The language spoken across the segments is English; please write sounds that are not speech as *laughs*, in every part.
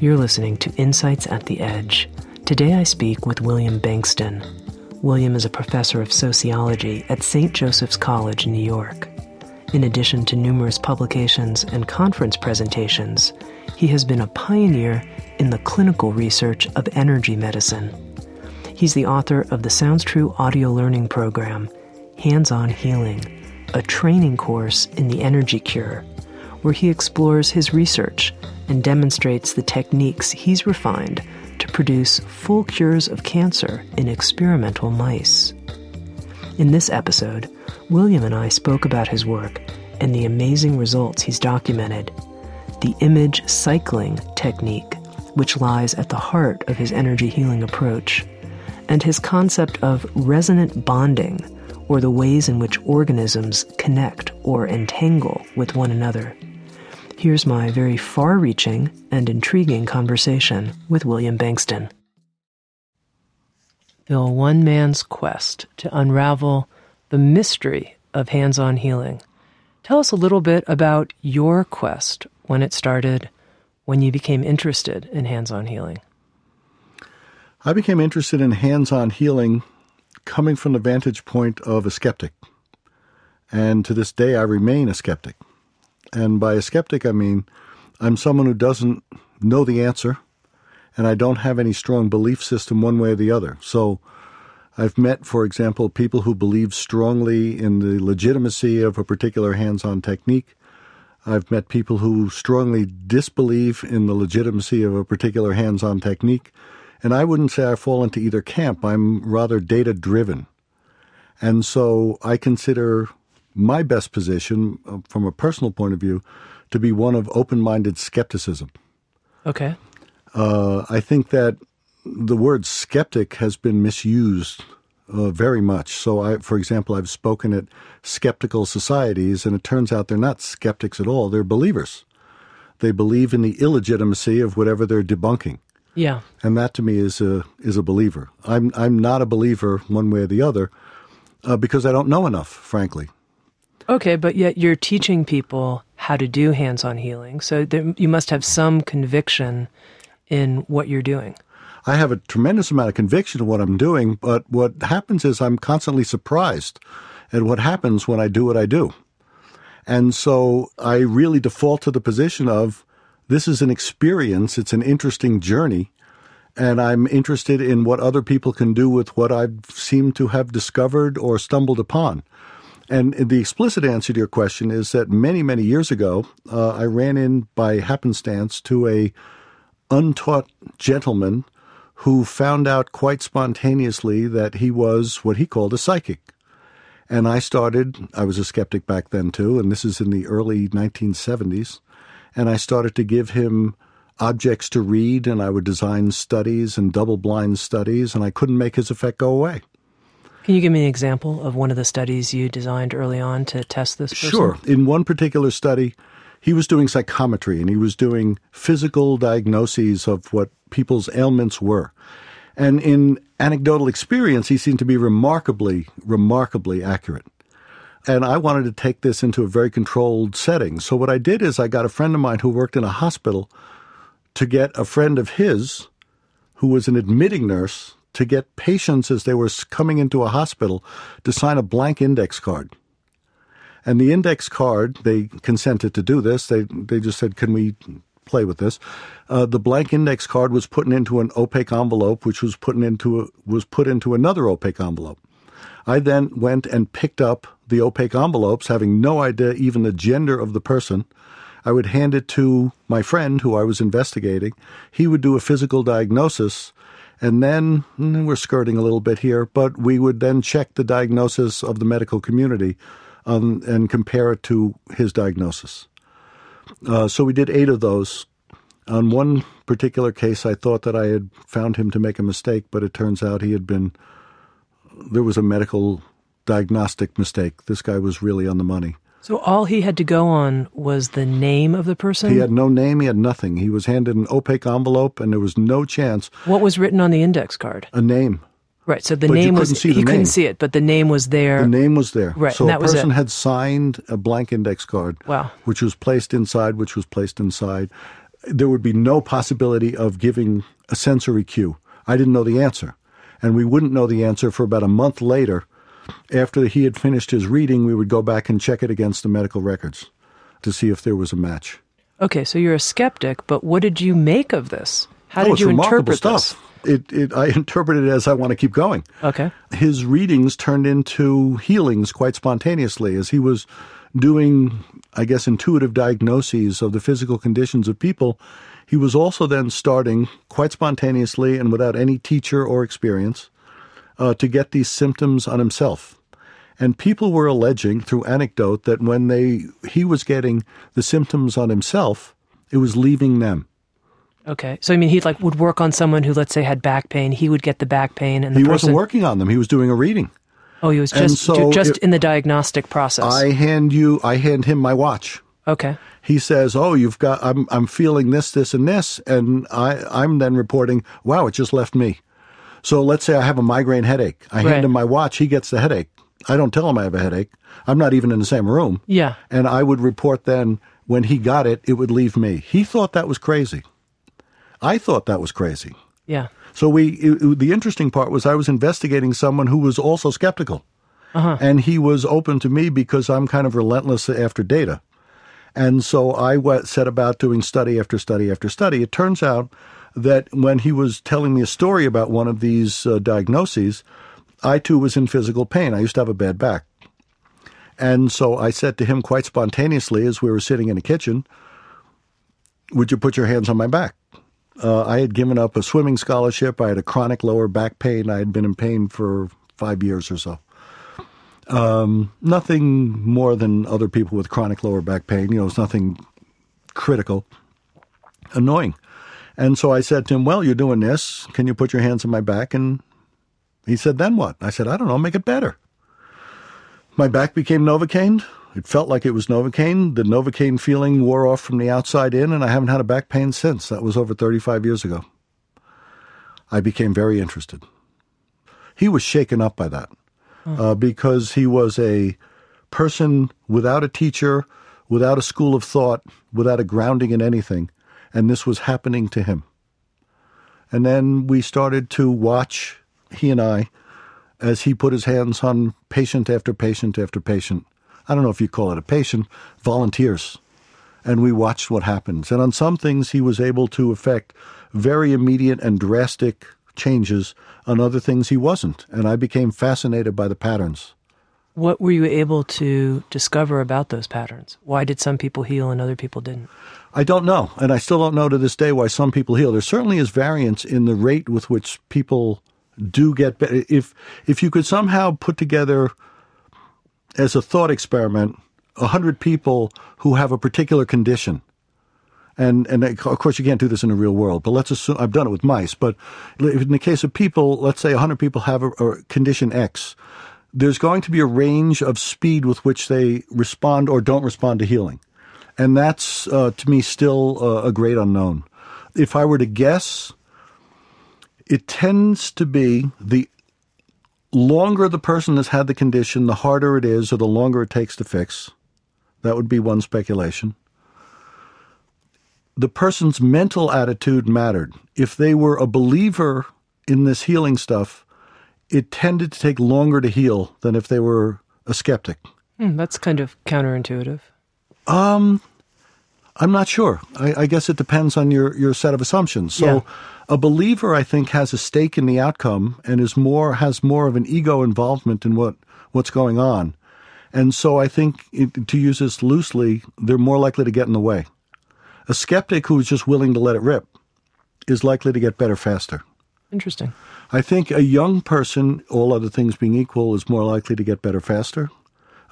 You're listening to Insights at the Edge. Today I speak with William Bengston. William is a professor of sociology at St. Joseph's College, New York. In addition to numerous publications and conference presentations, he has been a pioneer in the clinical research of energy medicine. He's the author of the Sounds True audio learning program, Hands on Healing, a training course in the energy cure, where he explores his research and demonstrates the techniques he's refined to produce full cures of cancer in experimental mice. In this episode, William and I spoke about his work and the amazing results he's documented, the image cycling technique, which lies at the heart of his energy healing approach, and his concept of resonant bonding, or the ways in which organisms connect or entangle with one another. Here's my very far reaching and intriguing conversation with William Bengston. Bill, one man's quest to unravel the mystery of hands on healing. Tell us a little bit about your quest when it started, when you became interested in hands on healing. I became interested in hands on healing coming from the vantage point of a skeptic. And to this day, I remain a skeptic. And by a skeptic, I mean I'm someone who doesn't know the answer and I don't have any strong belief system one way or the other. So I've met, for example, people who believe strongly in the legitimacy of a particular hands on technique. I've met people who strongly disbelieve in the legitimacy of a particular hands on technique. And I wouldn't say I fall into either camp. I'm rather data driven. And so I consider my best position uh, from a personal point of view to be one of open minded skepticism. Okay. Uh, I think that the word skeptic has been misused uh, very much. So, I, for example, I've spoken at skeptical societies, and it turns out they're not skeptics at all, they're believers. They believe in the illegitimacy of whatever they're debunking. Yeah. And that to me is a is a believer. I'm I'm not a believer one way or the other uh, because I don't know enough, frankly. Okay, but yet you're teaching people how to do hands on healing. So there, you must have some conviction in what you're doing. I have a tremendous amount of conviction in what I'm doing, but what happens is I'm constantly surprised at what happens when I do what I do. And so I really default to the position of this is an experience, it's an interesting journey, and I'm interested in what other people can do with what I've seemed to have discovered or stumbled upon. And the explicit answer to your question is that many, many years ago, uh, I ran in by happenstance to a untaught gentleman who found out quite spontaneously that he was what he called a psychic. And I started, I was a skeptic back then too, and this is in the early 1970s. And I started to give him objects to read, and I would design studies and double blind studies, and I couldn't make his effect go away. Can you give me an example of one of the studies you designed early on to test this? Person? Sure. In one particular study, he was doing psychometry and he was doing physical diagnoses of what people's ailments were. And in anecdotal experience, he seemed to be remarkably, remarkably accurate. And I wanted to take this into a very controlled setting. So what I did is I got a friend of mine who worked in a hospital to get a friend of his who was an admitting nurse to get patients as they were coming into a hospital to sign a blank index card. And the index card, they consented to do this. They they just said, "Can we play with this?" Uh, the blank index card was put into an opaque envelope, which was put into a, was put into another opaque envelope. I then went and picked up the opaque envelopes, having no idea even the gender of the person. I would hand it to my friend who I was investigating. He would do a physical diagnosis and then mm, we're skirting a little bit here, but we would then check the diagnosis of the medical community um, and compare it to his diagnosis. Uh, so we did eight of those. On one particular case, I thought that I had found him to make a mistake, but it turns out he had been, there was a medical diagnostic mistake. This guy was really on the money. So all he had to go on was the name of the person? He had no name, he had nothing. He was handed an opaque envelope, and there was no chance. What was written on the index card? A name. Right. So the But name was he the couldn't see it, but the name was there. The name was there. Right, So that person had signed a blank index card, Wow. which was placed inside, which was placed inside. There would be no possibility of giving a sensory cue. I didn't know the answer. And we wouldn't know the answer for about a month later. After he had finished his reading, we would go back and check it against the medical records to see if there was a match. Okay, so you're a skeptic, but what did you make of this? How oh, did it's you interpret stuff. It, it, I *laughs* interpreted it as I want to keep going. Okay. his readings turned into healings quite spontaneously as he was doing, I guess, intuitive diagnoses of the physical conditions of people. He was also then starting quite spontaneously and without any teacher or experience uh, to get these symptoms on himself. And people were alleging through anecdote that when they he was getting the symptoms on himself, it was leaving them. Okay. So I mean he like would work on someone who let's say had back pain, he would get the back pain and the He person wasn't working on them; he was doing a reading. Oh, he was And just so ju- just it- in the diagnostic process. I hand you, I hand him my watch. okay. he says, "Oh, you've got I'm I'm feeling this this and this." And I I'm then reporting, "Wow, it just left me." So let's say I have a migraine headache. I Right. hand him my watch, he gets the headache. I don't tell him I have a headache. I'm not even in the same room. Yeah. And I would report then when he got it, it would leave me. He thought that was crazy. I thought that was crazy. Yeah. So we it- it- the interesting part was I was investigating someone who was also skeptical. Uh-huh. And he was open to me because I'm kind of relentless after data. And so I wa- set about doing study after study after study. It turns out that when he was telling me a story about one of these uh, diagnoses, I too was in physical pain. I used to have a bad back. And so I said to him quite spontaneously as we were sitting in the kitchen, Would you put your hands on my back? Uh, I had given up a swimming scholarship. I had a chronic lower back pain. I had been in pain for five years or so. Um, nothing more than other people with chronic lower back pain. You know, it's nothing critical. Annoying. And so I said to him, Well, you're doing this. Can you put your hands on my back? And he said, Then what? I said, I don't know, make it better. My back became Novocaine. It felt like it was Novocaine. The Novocaine feeling wore off from the outside in, and I haven't had a back pain since. That was over 35 years ago. I became very interested. He was shaken up by that uh, because he was a person without a teacher, without a school of thought, without a grounding in anything, and this was happening to him. And then we started to watch, he and I, as he put his hands on patient after patient after patient. I don't know if you call it a patient, volunteers. And we watched what happens. And on some things, he was able to effect very immediate and drastic changes. On other things, he wasn't. And I became fascinated by the patterns. What were you able to discover about those patterns? Why did some people heal and other people didn't? I don't know, and I still don't know to this day why some people heal. There certainly is variance in the rate with which people do get better. If if you could somehow put together as a thought experiment hundred people who have a particular condition, and and of course you can't do this in the real world, but let's assume I've done it with mice. But in the case of people, let's say hundred people have a, a condition X. There's going to be a range of speed with which they respond or don't respond to healing. And that's, uh, to me, still uh, a great unknown. If I were to guess, it tends to be the longer the person has had the condition, the harder it is, or the longer it takes to fix. That would be one speculation. The person's mental attitude mattered. If they were a believer in this healing stuff, it tended to take longer to heal than if they were a skeptic. Hmm, that's kind of counterintuitive. Um, I'm not sure. I, I guess it depends on your, your set of assumptions. So, Yeah. a believer, I think, has a stake in the outcome and is more has more of an ego involvement in what what's going on, and so I think it, to use this loosely, they're more likely to get in the way. A skeptic who's just willing to let it rip is likely to get better faster. Interesting. I think a young person, all other things being equal, is more likely to get better faster.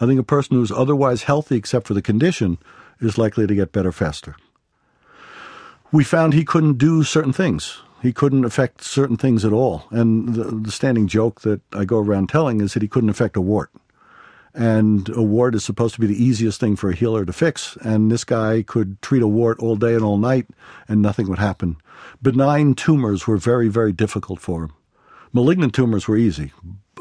I think a person who's otherwise healthy except for the condition is likely to get better faster. we found he couldn't do certain things. He couldn't affect certain things at all. And the, the standing joke that I go around telling is that he couldn't affect a wart. And a wart is supposed to be the easiest thing for a healer to fix. And this guy could treat a wart all day and all night, and nothing would happen. Benign tumors were very, very difficult for him. Malignant tumors were easy,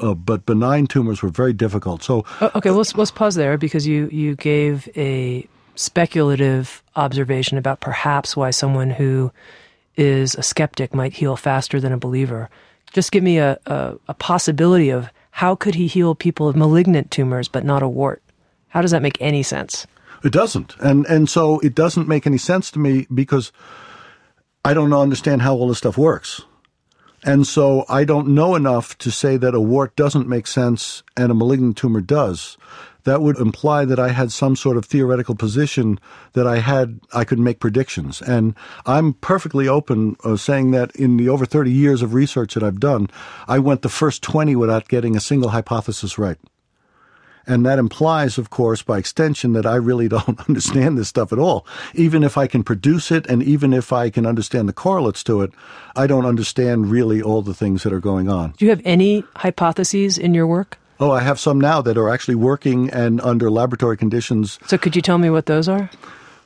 uh, but benign tumors were very difficult. So, okay, let's let's pause there because you you gave a speculative observation about perhaps why someone who is a skeptic might heal faster than a believer. Just give me a, a, a possibility of how could he heal people of malignant tumors but not a wart? How does that make any sense? It doesn't, and and so it doesn't make any sense to me because I don't understand how all this stuff works. And so I don't know enough to say that a wart doesn't make sense and a malignant tumor does. That would imply that I had some sort of theoretical position that I had, I could make predictions. And I'm perfectly open uh, saying that in the over 30 years of research that I've done, I went the first 20 without getting a single hypothesis right. And that implies, of course, by extension, that I really *laughs* don't understand this stuff at all. Even if I can produce it and even if I can understand the correlates to it, I don't understand really all the things that are going on. Do you have any hypotheses in your work? Oh, I have some now that are actually working and under laboratory conditions. So could you tell me what those are?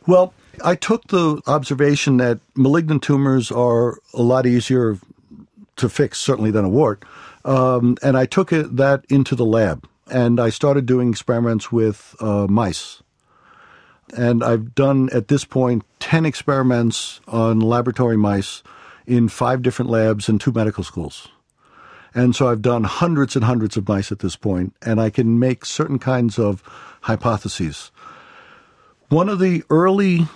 Well, I took the observation that malignant tumors are a lot easier to fix, certainly, than a wart. Um, and I took it, that into the lab and I started doing experiments with uh, mice. And I've done at this point 10 experiments on laboratory mice in five different labs and two medical schools. And so I've done hundreds and hundreds of mice at this point, and I can make certain kinds of hypotheses. One of the early,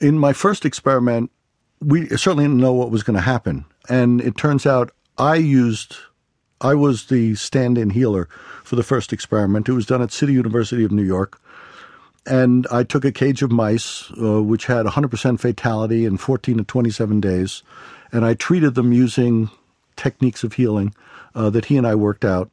in my first experiment, we certainly didn't know what was going to happen. And it turns out I used I was the stand in healer for the first experiment. It was done at City University of New York. And I took a cage of mice, uh, which had 100% fatality in 14 to 27 days, and I treated them using techniques of healing uh, that he and I worked out.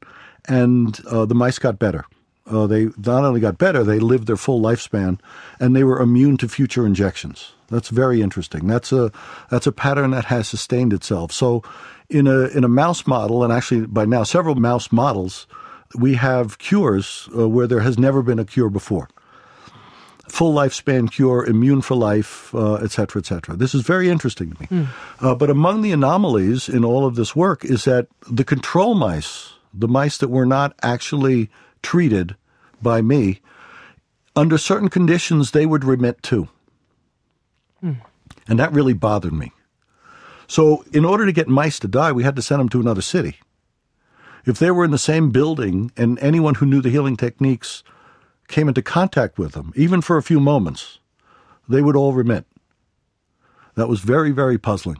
And uh, the mice got better. Uh, they not only got better, they lived their full lifespan, and they were immune to future injections. That's very interesting. That's a that's a pattern that has sustained itself. So in a in a mouse model, and actually by now several mouse models, we have cures uh, where there has never been a cure before. Full lifespan cure, immune for life, uh, et cetera, et cetera. This is very interesting to me. Mm. Uh, but among the anomalies in all of this work is that the control mice, the mice that were not actually treated by me, under certain conditions, they would remit too. Mm. And that really bothered me. So, in order to get mice to die, we had to send them to another city. If they were in the same building and anyone who knew the healing techniques came into contact with them, even for a few moments, they would all remit. That was very, very puzzling.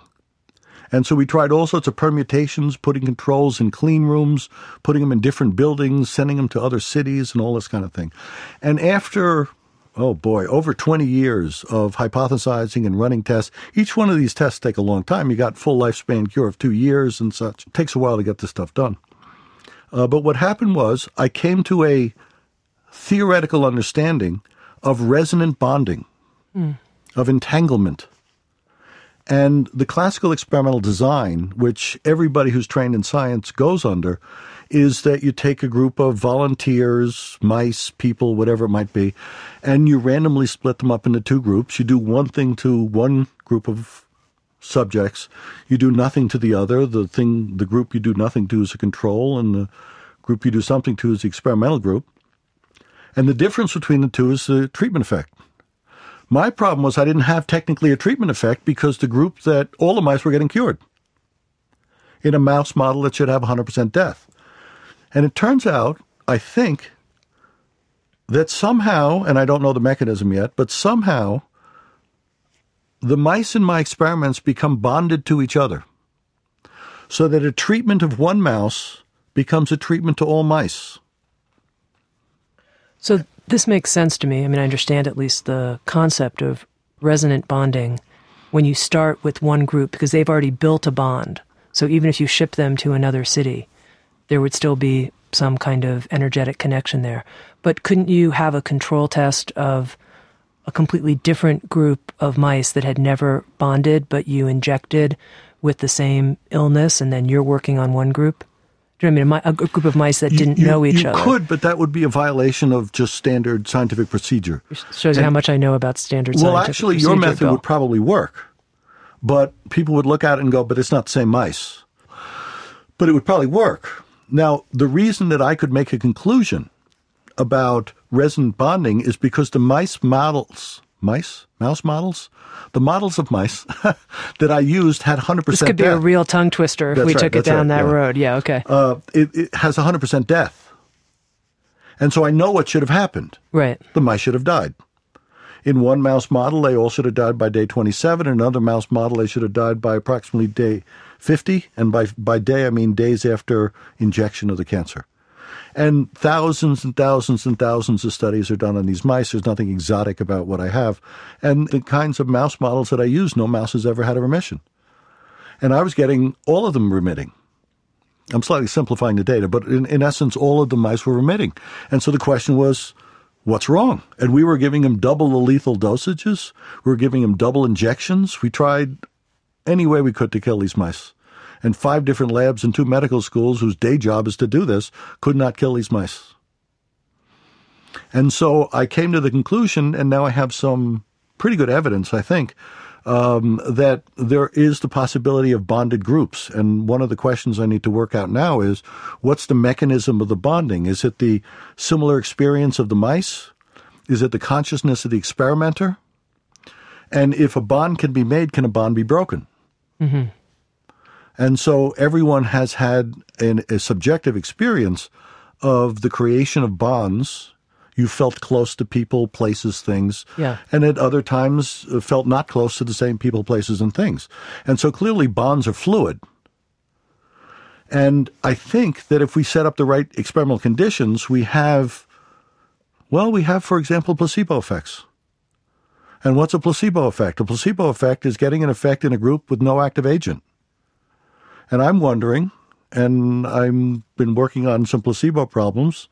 And so we tried all sorts of permutations, putting controls in clean rooms, putting them in different buildings, sending them to other cities, and all this kind of thing. And after oh boy, over 20 years of hypothesizing and running tests. Each one of these tests take a long time. You got full lifespan cure of two years and such. It takes a while to get this stuff done. Uh, but what happened was I came to a theoretical understanding of resonant bonding, mm. of entanglement. And the classical experimental design, which everybody who's trained in science goes under, is that you take a group of volunteers, mice, people, whatever it might be, and you randomly split them up into two groups. You do one thing to one group of subjects, you do nothing to the other. The thing, the group you do nothing to is a control, and the group you do something to is the experimental group. And the difference between the two is the treatment effect. My problem was I didn't have technically a treatment effect because the group that all the mice were getting cured in a mouse model that should have 100% death. And it turns out, I think, that somehow, and I don't know the mechanism yet, but somehow the mice in my experiments become bonded to each other. So that a treatment of one mouse becomes a treatment to all mice. So this makes sense to me. I mean, I understand at least the concept of resonant bonding when you start with one group because they've already built a bond. So even if you ship them to another city, there would still be some kind of energetic connection there. But couldn't you have a control test of a completely different group of mice that had never bonded, but you injected with the same illness, and then you're working on one group? Do you know what I mean? A, group of mice that didn't you, know each you other. You could, but that would be a violation of just standard scientific procedure. Shows you how much I know about standard well, actually, your method Bill. would probably work, but people would look at it and go, but it's not the same mice. But it would probably work. Now, the reason that I could make a conclusion about resonant bonding is because the mice models, mice, mouse models, the models of mice *laughs* that I used had 100% This could be death. a real tongue twister if That's we right, took it down right, that yeah. road. Yeah, okay. uh, it, it has 100% death. And so I know what should have happened. right. The mice should have died. In one mouse model, they all should have died by day 27. In another mouse model, they should have died by approximately day 50. And by, by day, I mean days after injection of the cancer. And thousands and thousands and thousands of studies are done on these mice. There's nothing exotic about what I have. And the kinds of mouse models that I use, no mouse has ever had a remission. And I was getting all of them remitting. I'm slightly simplifying the data, but in, in essence, all of the mice were remitting. And so the question was, what's wrong? And we were giving them double the lethal dosages. We were giving them double injections. We tried any way we could to kill these mice. And five different labs and two medical schools whose day job is to do this could not kill these mice. And so I came to the conclusion, and now I have some pretty good evidence, I think, um, that there is the possibility of bonded groups. And one of the questions I need to work out now is what's the mechanism of the bonding? Is it the similar experience of the mice? Is it the consciousness of the experimenter? And if a bond can be made, can a bond be broken? And so everyone has had an, a subjective experience of the creation of bonds. You felt close to people, places, things. Yeah. And at other times uh, felt not close to the same people, places, and things. And so clearly bonds are fluid. And I think that if we set up the right experimental conditions, we have, well, we have, for example, placebo effects. And what's a placebo effect? A placebo effect is getting an effect in a group with no active agent. And I'm wondering, and I've been working on some placebo problems,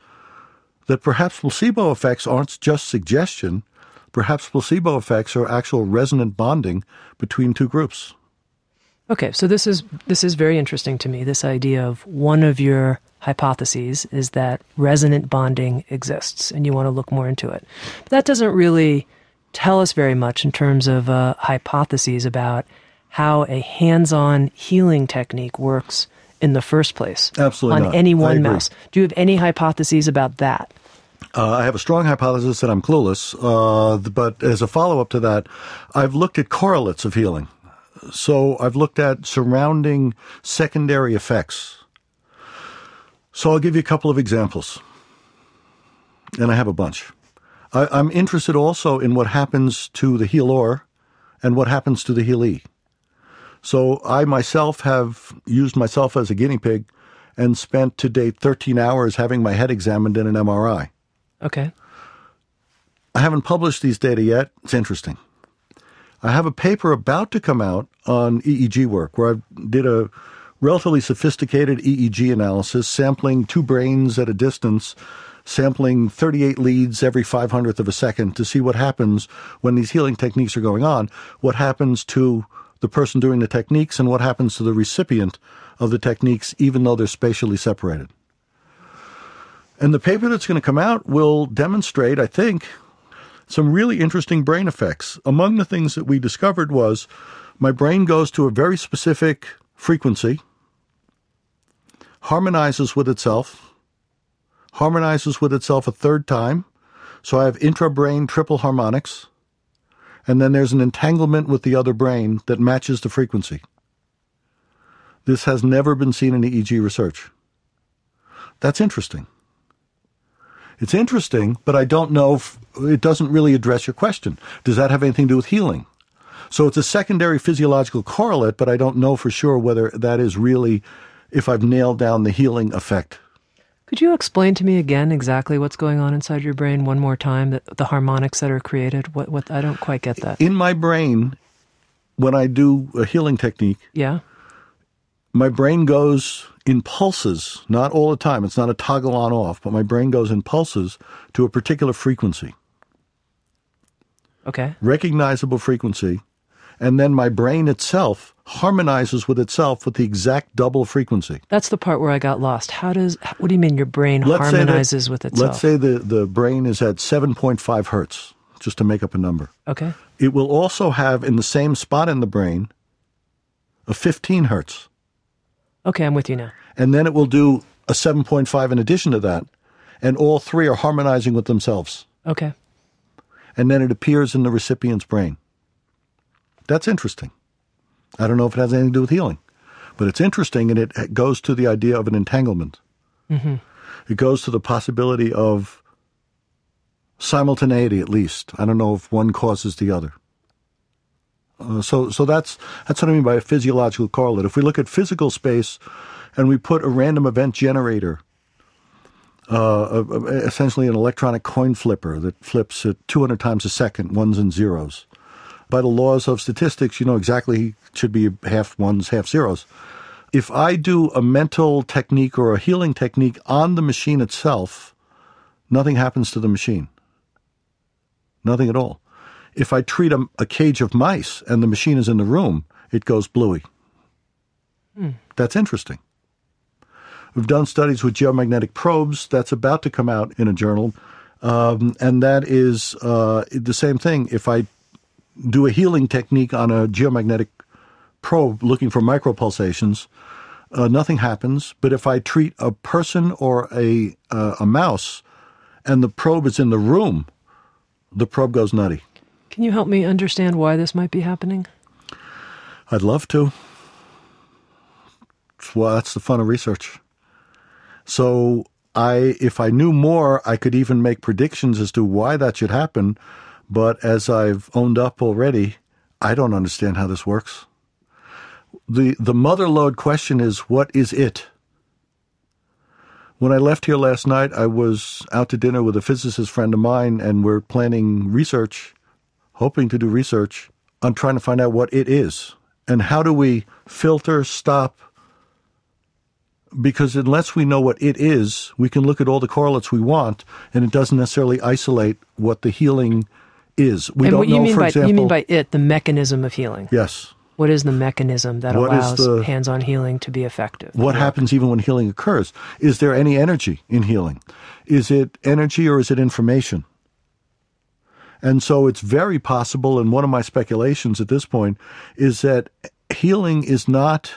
that perhaps placebo effects aren't just suggestion. Perhaps placebo effects are actual resonant bonding between two groups. Okay, so this is this is very interesting to me. This idea of one of your hypotheses is that resonant bonding exists, and you want to look more into it. But that doesn't really tell us very much in terms of uh, hypotheses about how a hands-on healing technique works in the first place Absolutely on not. any one mouse. Do you have any hypotheses about that? Uh, I have a strong hypothesis that I'm clueless, uh, but as a follow up to that, I've looked at correlates of healing. So I've looked at surrounding secondary effects. So I'll give you a couple of examples, and I have a bunch. I, I'm interested also in what happens to the healer and what happens to the healee. So I myself have used myself as a guinea pig and spent to date 13 hours having my head examined in an MRI. Okay. I haven't published these data yet. It's interesting. I have a paper about to come out on EEG work where I did a relatively sophisticated EEG analysis, sampling two brains at a distance, sampling 38 leads every 500th of a second to see what happens when these healing techniques are going on, what happens to the person doing the techniques, and what happens to the recipient of the techniques, even though they're spatially separated. And the paper that's going to come out will demonstrate, I think, some really interesting brain effects. Among the things that we discovered was my brain goes to a very specific frequency, harmonizes with itself, harmonizes with itself a third time. So I have intra-brain triple harmonics, and then there's an entanglement with the other brain that matches the frequency. This has never been seen in EEG research. That's interesting. It's interesting, but I don't know if it doesn't really address your question. Does that have anything to do with healing? So it's a secondary physiological correlate, but I don't know for sure whether that is really if I've nailed down the healing effect. Could you explain to me again exactly what's going on inside your brain one more time? That the harmonics that are created. What? What? I don't quite get that. In my brain, when I do a healing technique, Yeah. my brain goes in pulses, not all the time. It's not a toggle on off, but my brain goes in pulses to a particular frequency. Okay. recognizable frequency, and then my brain itself harmonizes with itself with the exact double frequency. That's the part where I got lost. How does, what do you mean your brain Let's say that- harmonizes with itself? Let's say the, the brain is at 7.5 hertz, just to make up a number. Okay. It will also have in the same spot in the brain a 15 hertz. Okay, I'm with you now. And then it will do a 7.5 in addition to that. And all three are harmonizing with themselves. Okay. And then it appears in the recipient's brain. That's interesting. I don't know if it has anything to do with healing, but it's interesting and it goes to the idea of an entanglement. It goes to the possibility of simultaneity, at least. I don't know if one causes the other. Uh, so, so that's that's what I mean by a physiological correlate. If we look at physical space, and we put a random event generator, uh, uh, essentially an electronic coin flipper that flips at 200 times a second, ones and zeros. By the laws of statistics, you know exactly should be half ones, half zeros. If I do a mental technique or a healing technique on the machine itself, nothing happens to the machine. Nothing at all. If I treat a, a cage of mice and the machine is in the room, it goes bluey. That's interesting. We've done studies with geomagnetic probes. That's about to come out in a journal. Um, and that is uh, the same thing. If I do a healing technique on a geomagnetic probe looking for micropulsations, uh, nothing happens. But if I treat a person or a, uh, a mouse and the probe is in the room, the probe goes nutty. Can you help me understand why this might be happening? I'd love to. Well, that's the fun of research. So I, if I knew more, I could even make predictions as to why that should happen. But as I've owned up already, I don't understand how this works. The the mother lode question is what is it? When I left here last night, I was out to dinner with a physicist friend of mine, and we're planning research, hoping to do research on trying to find out what it is. And how do we filter, stop, because unless we know what it is, we can look at all the correlates we want, and it doesn't necessarily isolate what the healing is. We and don't what you know, mean for by example. you mean by it the mechanism of healing. yes. What is the mechanism that What allows the- hands-on healing to be effective? What happens even when healing occurs? Is there any energy in healing? Is it energy or is it information? And so it's very possible, and one of my speculations at this point is that healing is not,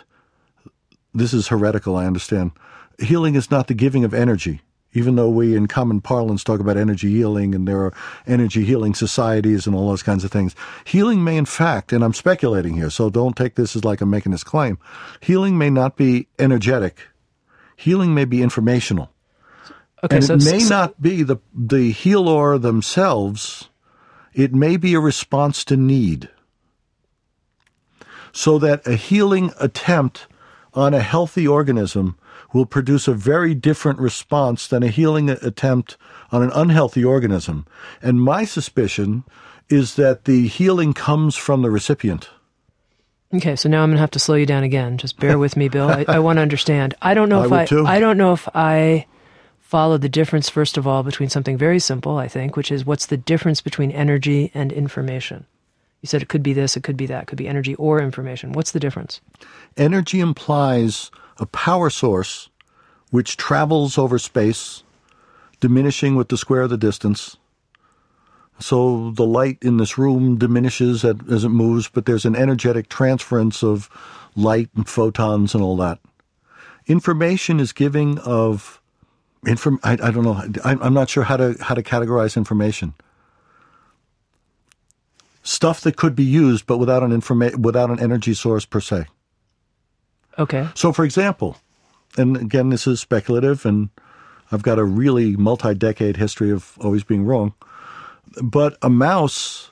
this is heretical, I understand. Healing is not the giving of energy, even though we in common parlance talk about energy healing and there are energy healing societies and all those kinds of things. Healing may, in fact, and I'm speculating here, so don't take this as like I'm making this claim, healing may not be energetic. Healing may be informational. Okay, and so it may so- not be the the healer themselves. It may be a response to need. So that a healing attempt on a healthy organism will produce a very different response than a healing attempt on an unhealthy organism. And my suspicion is that the healing comes from the recipient. Okay, so now I'm gonna have to slow you down again. Just bear with me, Bill. I, I want to understand. I don't know *laughs* I if I too. I don't know if I follow the difference first of all between something very simple, I think, which is what's the difference between energy and information. You said it could be this, it could be that, it could be energy or information. What's the difference? Energy implies a power source which travels over space, diminishing with the square of the distance. So the light in this room diminishes as it moves, but there's an energetic transference of light and photons and all that. Information is giving of inform. I, I don't know. I, I'm not sure how to how to categorize information. Stuff that could be used, but without an informa- without an energy source per se. Okay. So, for example, and again, this is speculative, and I've got a really multi decade history of always being wrong, but a mouse,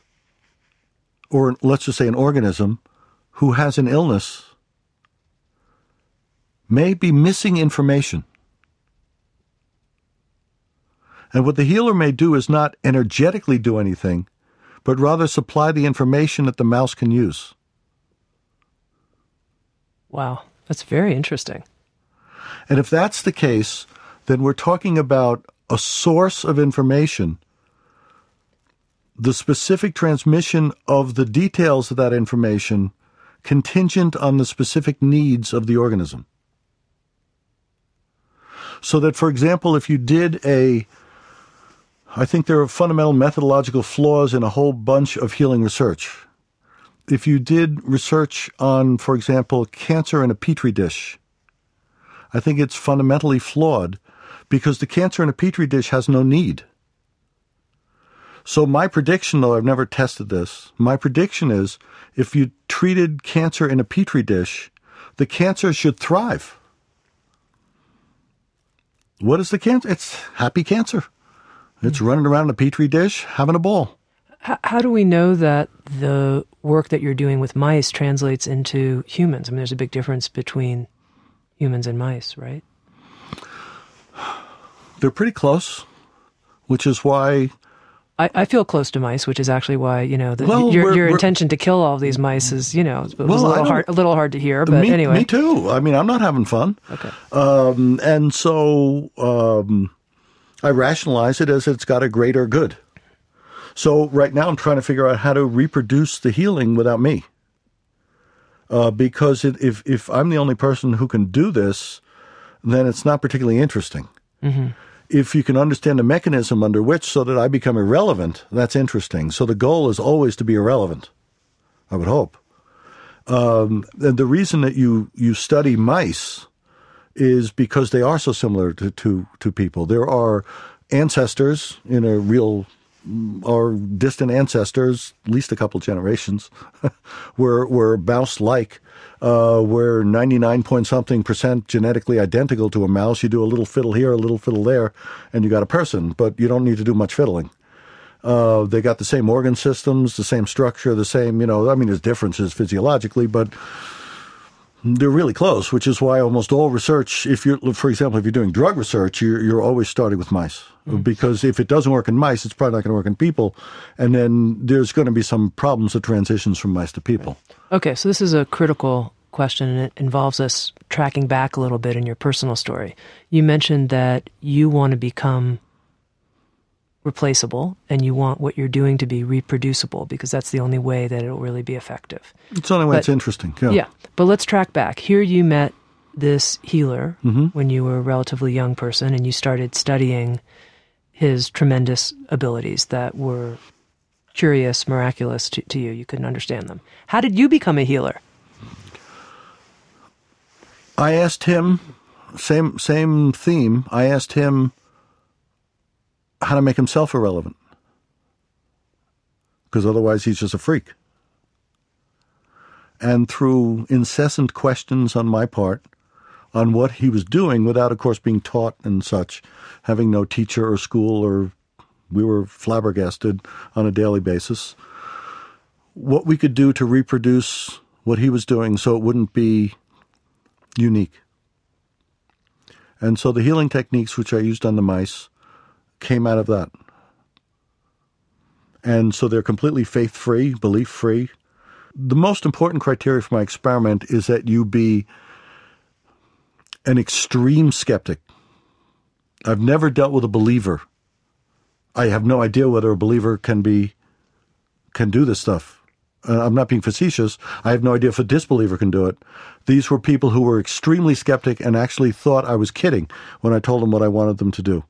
or let's just say an organism, who has an illness may be missing information. And what the healer may do is not energetically do anything, but rather supply the information that the mouse can use. Wow. That's very interesting. And if that's the case, then we're talking about a source of information the specific transmission of the details of that information contingent on the specific needs of the organism. So that, for example, if you did a, I think there are fundamental methodological flaws in a whole bunch of healing research. If you did research on, for example, cancer in a petri dish, I think it's fundamentally flawed because the cancer in a petri dish has no need. So my prediction, though I've never tested this, my prediction is if you treated cancer in a petri dish, the cancer should thrive. What is the cancer? It's happy cancer. It's running around in a petri dish having a ball. How do we know that the work that you're doing with mice translates into humans? I mean, there's a big difference between humans and mice, right? They're pretty close, which is why I, I, feel close to mice, which is actually why you know the, well, your, your intention to kill all these mice is you know was well, a little hard a little hard to hear, but me, anyway, me too. I mean, I'm not having fun. Okay, um, and so um, I rationalize it as it's got a greater good. So right now, I'm trying to figure out how to reproduce the healing without me, uh, because it, if if I'm the only person who can do this, then it's not particularly interesting. Mm-hmm if you can understand the mechanism under which so that I become irrelevant, that's interesting. So the goal is always to be irrelevant, I would hope. Um, and the reason that you, you study mice is because they are so similar to, to, to people. There are ancestors in a real our distant ancestors, at least a couple generations, *laughs* were were mouse like uh, we're 99 point something percent genetically identical to a mouse. You do a little fiddle here, a little fiddle there, and you got a person, but you don't need to do much fiddling. Uh, they got the same organ systems, the same structure, the same, you know, I mean, there's differences physiologically, but they're really close, which is why almost all research, if you're, for example, if you're doing drug research, you're, you're always starting with mice. Mm. Because if it doesn't work in mice, it's probably not going to work in people. And then there's going to be some problems that transitions from mice to people. Okay, so this is a critical question, and it involves us tracking back a little bit in your personal story. You mentioned that you want to become replaceable and you want what you're doing to be reproducible because that's the only way that it'll really be effective. It's the only way but, it's interesting. Yeah. yeah. But let's track back. Here you met this healer mm-hmm. when you were a relatively young person and you started studying his tremendous abilities that were curious, miraculous to, to you. You couldn't understand them. How did you become a healer? I asked him, same same theme. I asked him how to make himself irrelevant, because otherwise he's just a freak. And through incessant questions on my part on what he was doing, without, of course, being taught and such, having no teacher or school, or we were flabbergasted on a daily basis, what we could do to reproduce what he was doing so it wouldn't be unique. And so the healing techniques which I used on the mice came out of that. And so they're completely faith free, belief free. The most important criteria for my experiment is that you be an extreme skeptic. I've never dealt with a believer. I have no idea whether a believer can be can do this stuff uh, I'm not being facetious. I have no idea if a disbeliever can do it. These were people who were extremely skeptic and actually thought I was kidding when I told them what I wanted them to do.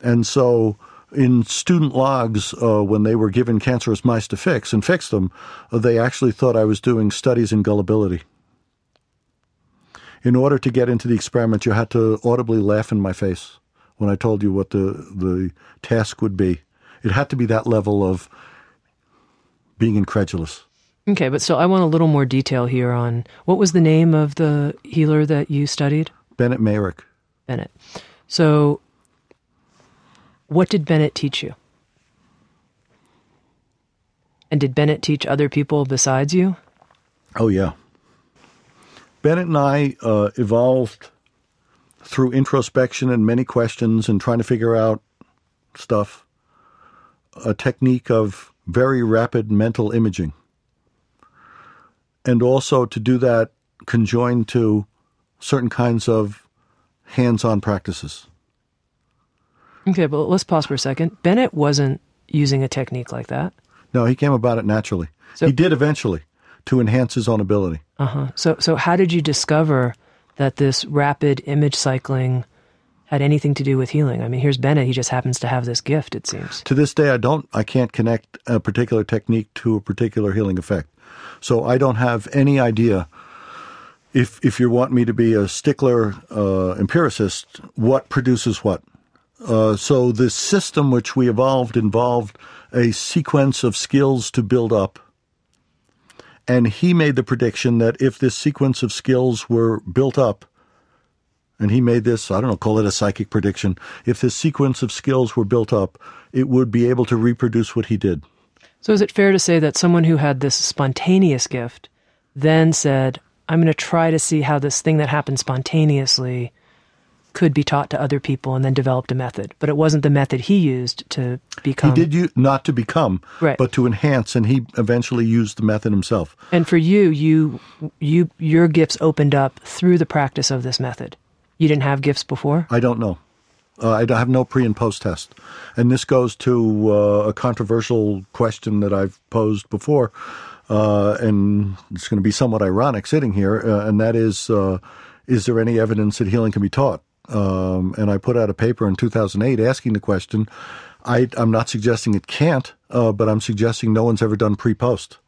And so, in student logs, uh, when they were given cancerous mice to fix and fix them, uh, they actually thought I was doing studies in gullibility. In order to get into the experiment, you had to audibly laugh in my face when I told you what the, the task would be. It had to be that level of being incredulous. Okay, but so I want a little more detail here on what was the name of the healer that you studied? Bennett Mayrick. Bennett. So, what did Bennett teach you? And did Bennett teach other people besides you? Oh, yeah. Bennett and I uh, evolved through introspection and many questions and trying to figure out stuff, a technique of very rapid mental imaging and also to do that conjoined to certain kinds of hands-on practices. Okay, but let's pause for a second. Bennett wasn't using a technique like that. No, he came about it naturally. So- he did eventually to enhance his own ability. Uh-huh. So so how did you discover that this rapid image cycling had anything to do with healing? I mean, here's Bennett, he just happens to have this gift, it seems. To this day, I don't, I can't connect a particular technique to a particular healing effect. So I don't have any idea. If if you want me to be a stickler uh, empiricist, what produces what? Uh, so the system which we evolved involved a sequence of skills to build up. And he made the prediction that if this sequence of skills were built up, and he made this, I don't know, call it a psychic prediction. If this sequence of skills were built up, it would be able to reproduce what he did. So is it fair to say that someone who had this spontaneous gift then said, I'm going to try to see how this thing that happened spontaneously could be taught to other people and then developed a method. But it wasn't the method he used to become. He did you not to become, Right. but to enhance, and he eventually used the method himself. And for you, you you your gifts opened up through the practice of this method. You didn't have gifts before? I don't know. Uh, I have no pre and post test, and this goes to uh, a controversial question that I've posed before, uh, and it's going to be somewhat ironic sitting here, uh, and that is: uh, is there any evidence that healing can be taught? Um, and I put out a paper in 2008 asking the question. I, I'm not suggesting it can't, uh, but I'm suggesting no one's ever done pre post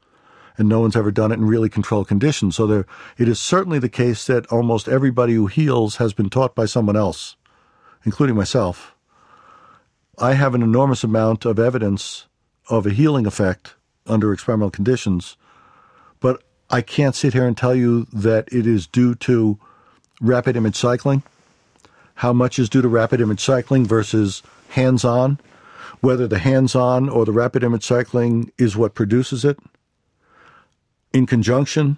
and no one's ever done it in really controlled conditions. So there, it is certainly the case that almost everybody who heals has been taught by someone else, including myself. I have an enormous amount of evidence of a healing effect under experimental conditions, but I can't sit here and tell you that it is due to rapid image cycling. How much is due to rapid image cycling versus hands on? Whether the hands on or the rapid image cycling is what produces it in conjunction,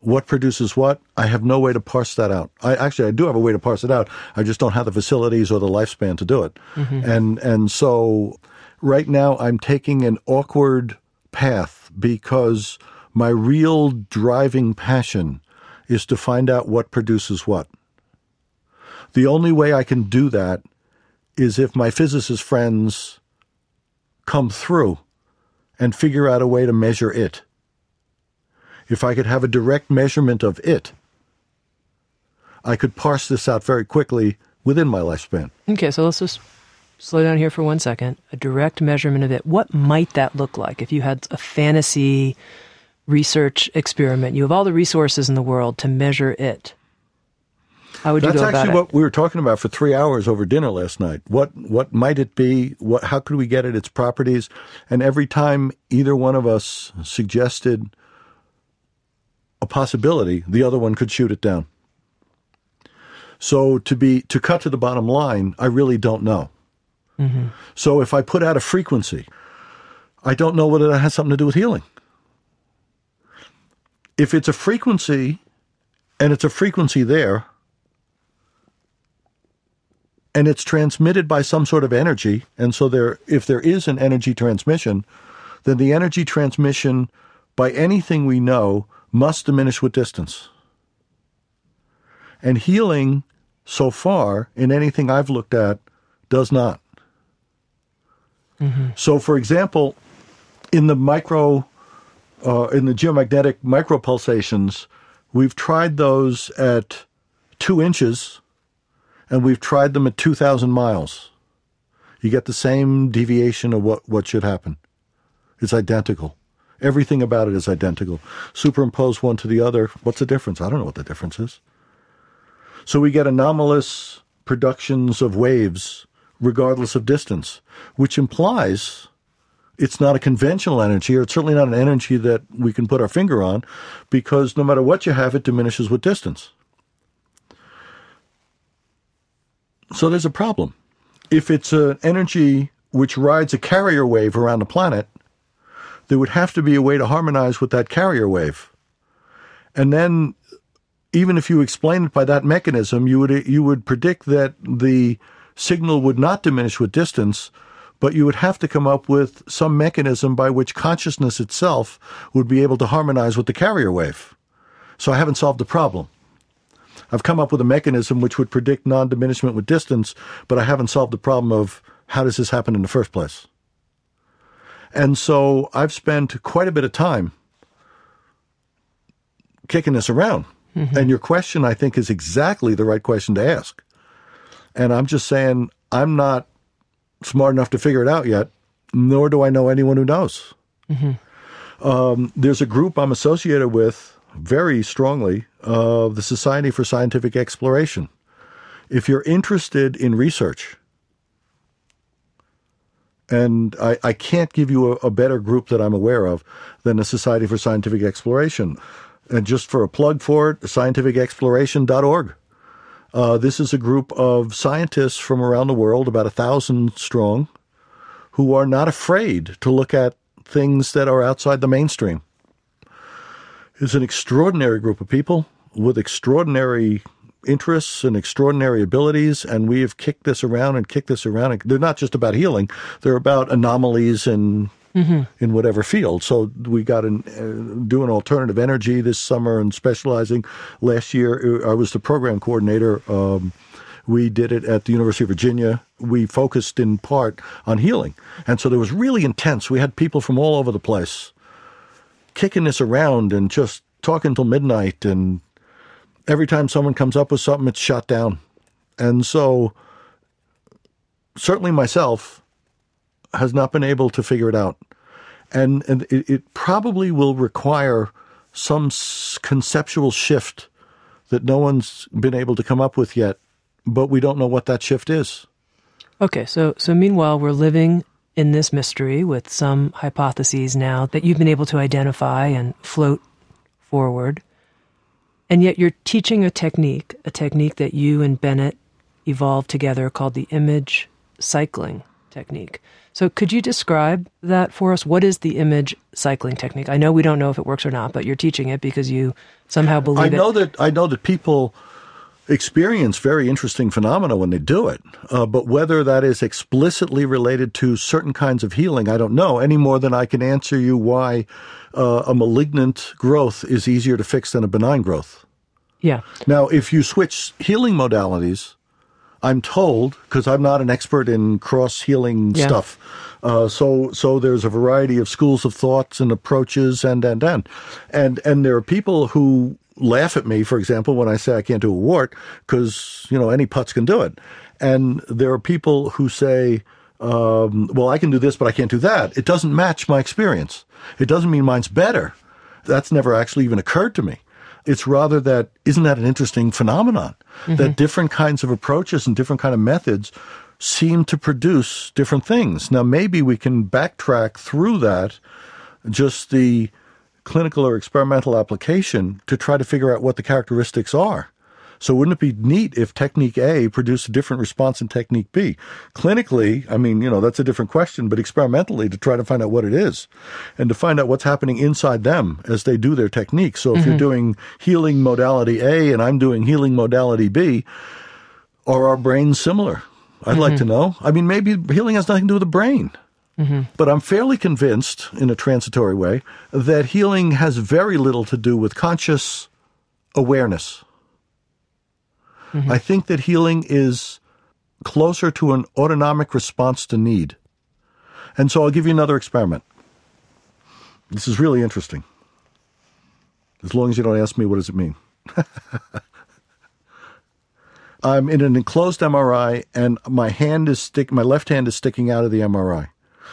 what produces what, I have no way to parse that out. I actually I do have a way to parse it out. I just don't have the facilities or the lifespan to do it. Mm-hmm. And and so right now I'm taking an awkward path because my real driving passion is to find out what produces what. The only way I can do that is if my physicist friends come through and figure out a way to measure it if I could have a direct measurement of it, I could parse this out very quickly within my lifespan. Okay, so let's just slow down here for one second. A direct measurement of it. What might that look like if you had a fantasy research experiment? You have all the resources in the world to measure it. How would you That's go about actually it? what we were talking about for three hours over dinner last night. What what might it be? What how could we get at its properties? And every time either one of us suggested a possibility, the other one could shoot it down. So to be to cut to the bottom line, I really don't know. Mm-hmm. So if I put out a frequency, I don't know whether that has something to do with healing. If it's a frequency and it's a frequency there, and it's transmitted by some sort of energy, and so there if there is an energy transmission, then the energy transmission by anything we know must diminish with distance. And healing so far in anything I've looked at does not. So for example, in the micro uh, in the geomagnetic micropulsations, we've tried those at two inches and we've tried them at 2,000 miles. You get the same deviation of what, what should happen. It's identical. Everything about it is identical. Superimpose one to the other. What's the difference? I don't know what the difference is. So we get anomalous productions of waves regardless of distance, which implies it's not a conventional energy, or it's certainly not an energy that we can put our finger on, because no matter what you have, it diminishes with distance. So there's a problem. If it's an energy which rides a carrier wave around the planet, there would have to be a way to harmonize with that carrier wave. And then even if you explain it by that mechanism, you would you would predict that the signal would not diminish with distance, but you would have to come up with some mechanism by which consciousness itself would be able to harmonize with the carrier wave. So I haven't solved the problem. I've come up with a mechanism which would predict non-diminishment with distance, but I haven't solved the problem of how does this happen in the first place. And so I've spent quite a bit of time kicking this around. Mm-hmm. And your question, I think, is exactly the right question to ask. And I'm just saying, I'm not smart enough to figure it out yet, nor do I know anyone who knows. Mm-hmm. Um, there's a group I'm associated with very strongly, uh, the Society for Scientific Exploration. If you're interested in research, and I, I can't give you a, a, better group that I'm aware of than the Society for Scientific Exploration. And just for a plug for it, scientificexploration.org. Uh, this is a group of scientists from around the world, about a thousand strong, who are not afraid to look at things that are outside the mainstream. It's an extraordinary group of people with extraordinary interests and extraordinary abilities, and we have kicked this around and kicked this around. They're not just about healing; they're about anomalies and mm-hmm. in whatever field. So we got an uh, doing alternative energy this summer and specializing. Last year, uh, I was the program coordinator. Um, we did it at the University of Virginia. We focused in part on healing, and so there was really intense. We had people from all over the place kicking this around and just talking till midnight. And every time someone comes up with something, it's shot down. And so, certainly myself has not been able to figure it out and and it, it probably will require some conceptual shift that no one's been able to come up with yet, but we don't know what that shift is. Okay, so so meanwhile we're living in this mystery with some hypotheses now that you've been able to identify and float forward. And yet you're teaching a technique, a technique that you and Bennett evolved together called the image cycling technique. So, could you describe that for us? What is the image cycling technique? I know we don't know if it works or not, but you're teaching it because you somehow believe I know it. that I know that people experience very interesting phenomena when they do it. Uh, but whether that is explicitly related to certain kinds of healing, I don't know any more than I can answer you why uh, a malignant growth is easier to fix than a benign growth. Yeah. Now, if you switch healing modalities, I'm told because I'm not an expert in cross healing yeah. stuff. Uh, so so there's a variety of schools of thoughts and approaches and and and and and there are people who laugh at me, for example, when I say I can't do a wart because you know any putz can do it, and there are people who say. Um, well, I can do this, but I can't do that. It doesn't match my experience. It doesn't mean mine's better. That's never actually even occurred to me. It's rather that isn't that an interesting phenomenon mm-hmm. that different kinds of approaches and different kind of methods seem to produce different things. Now maybe we can backtrack through that just the clinical or experimental application to try to figure out what the characteristics are. So wouldn't it be neat if technique A produced a different response in technique B? Clinically, I mean, you know, that's a different question, but experimentally to try to find out what it is and to find out what's happening inside them as they do their technique. So if mm-hmm. you're doing healing modality A and I'm doing healing modality B, are our brains similar? I'd mm-hmm. like to know. I mean, maybe healing has nothing to do with the brain. Mm-hmm. But I'm fairly convinced, in a transitory way, that healing has very little to do with conscious awareness. Mm-hmm. I think that healing is closer to an autonomic response to need. And so I'll give you another experiment. This is really interesting. As long as you don't ask me, what does it mean? *laughs* I'm in an enclosed MRI, and my hand is stick. My left hand is sticking out of the MRI.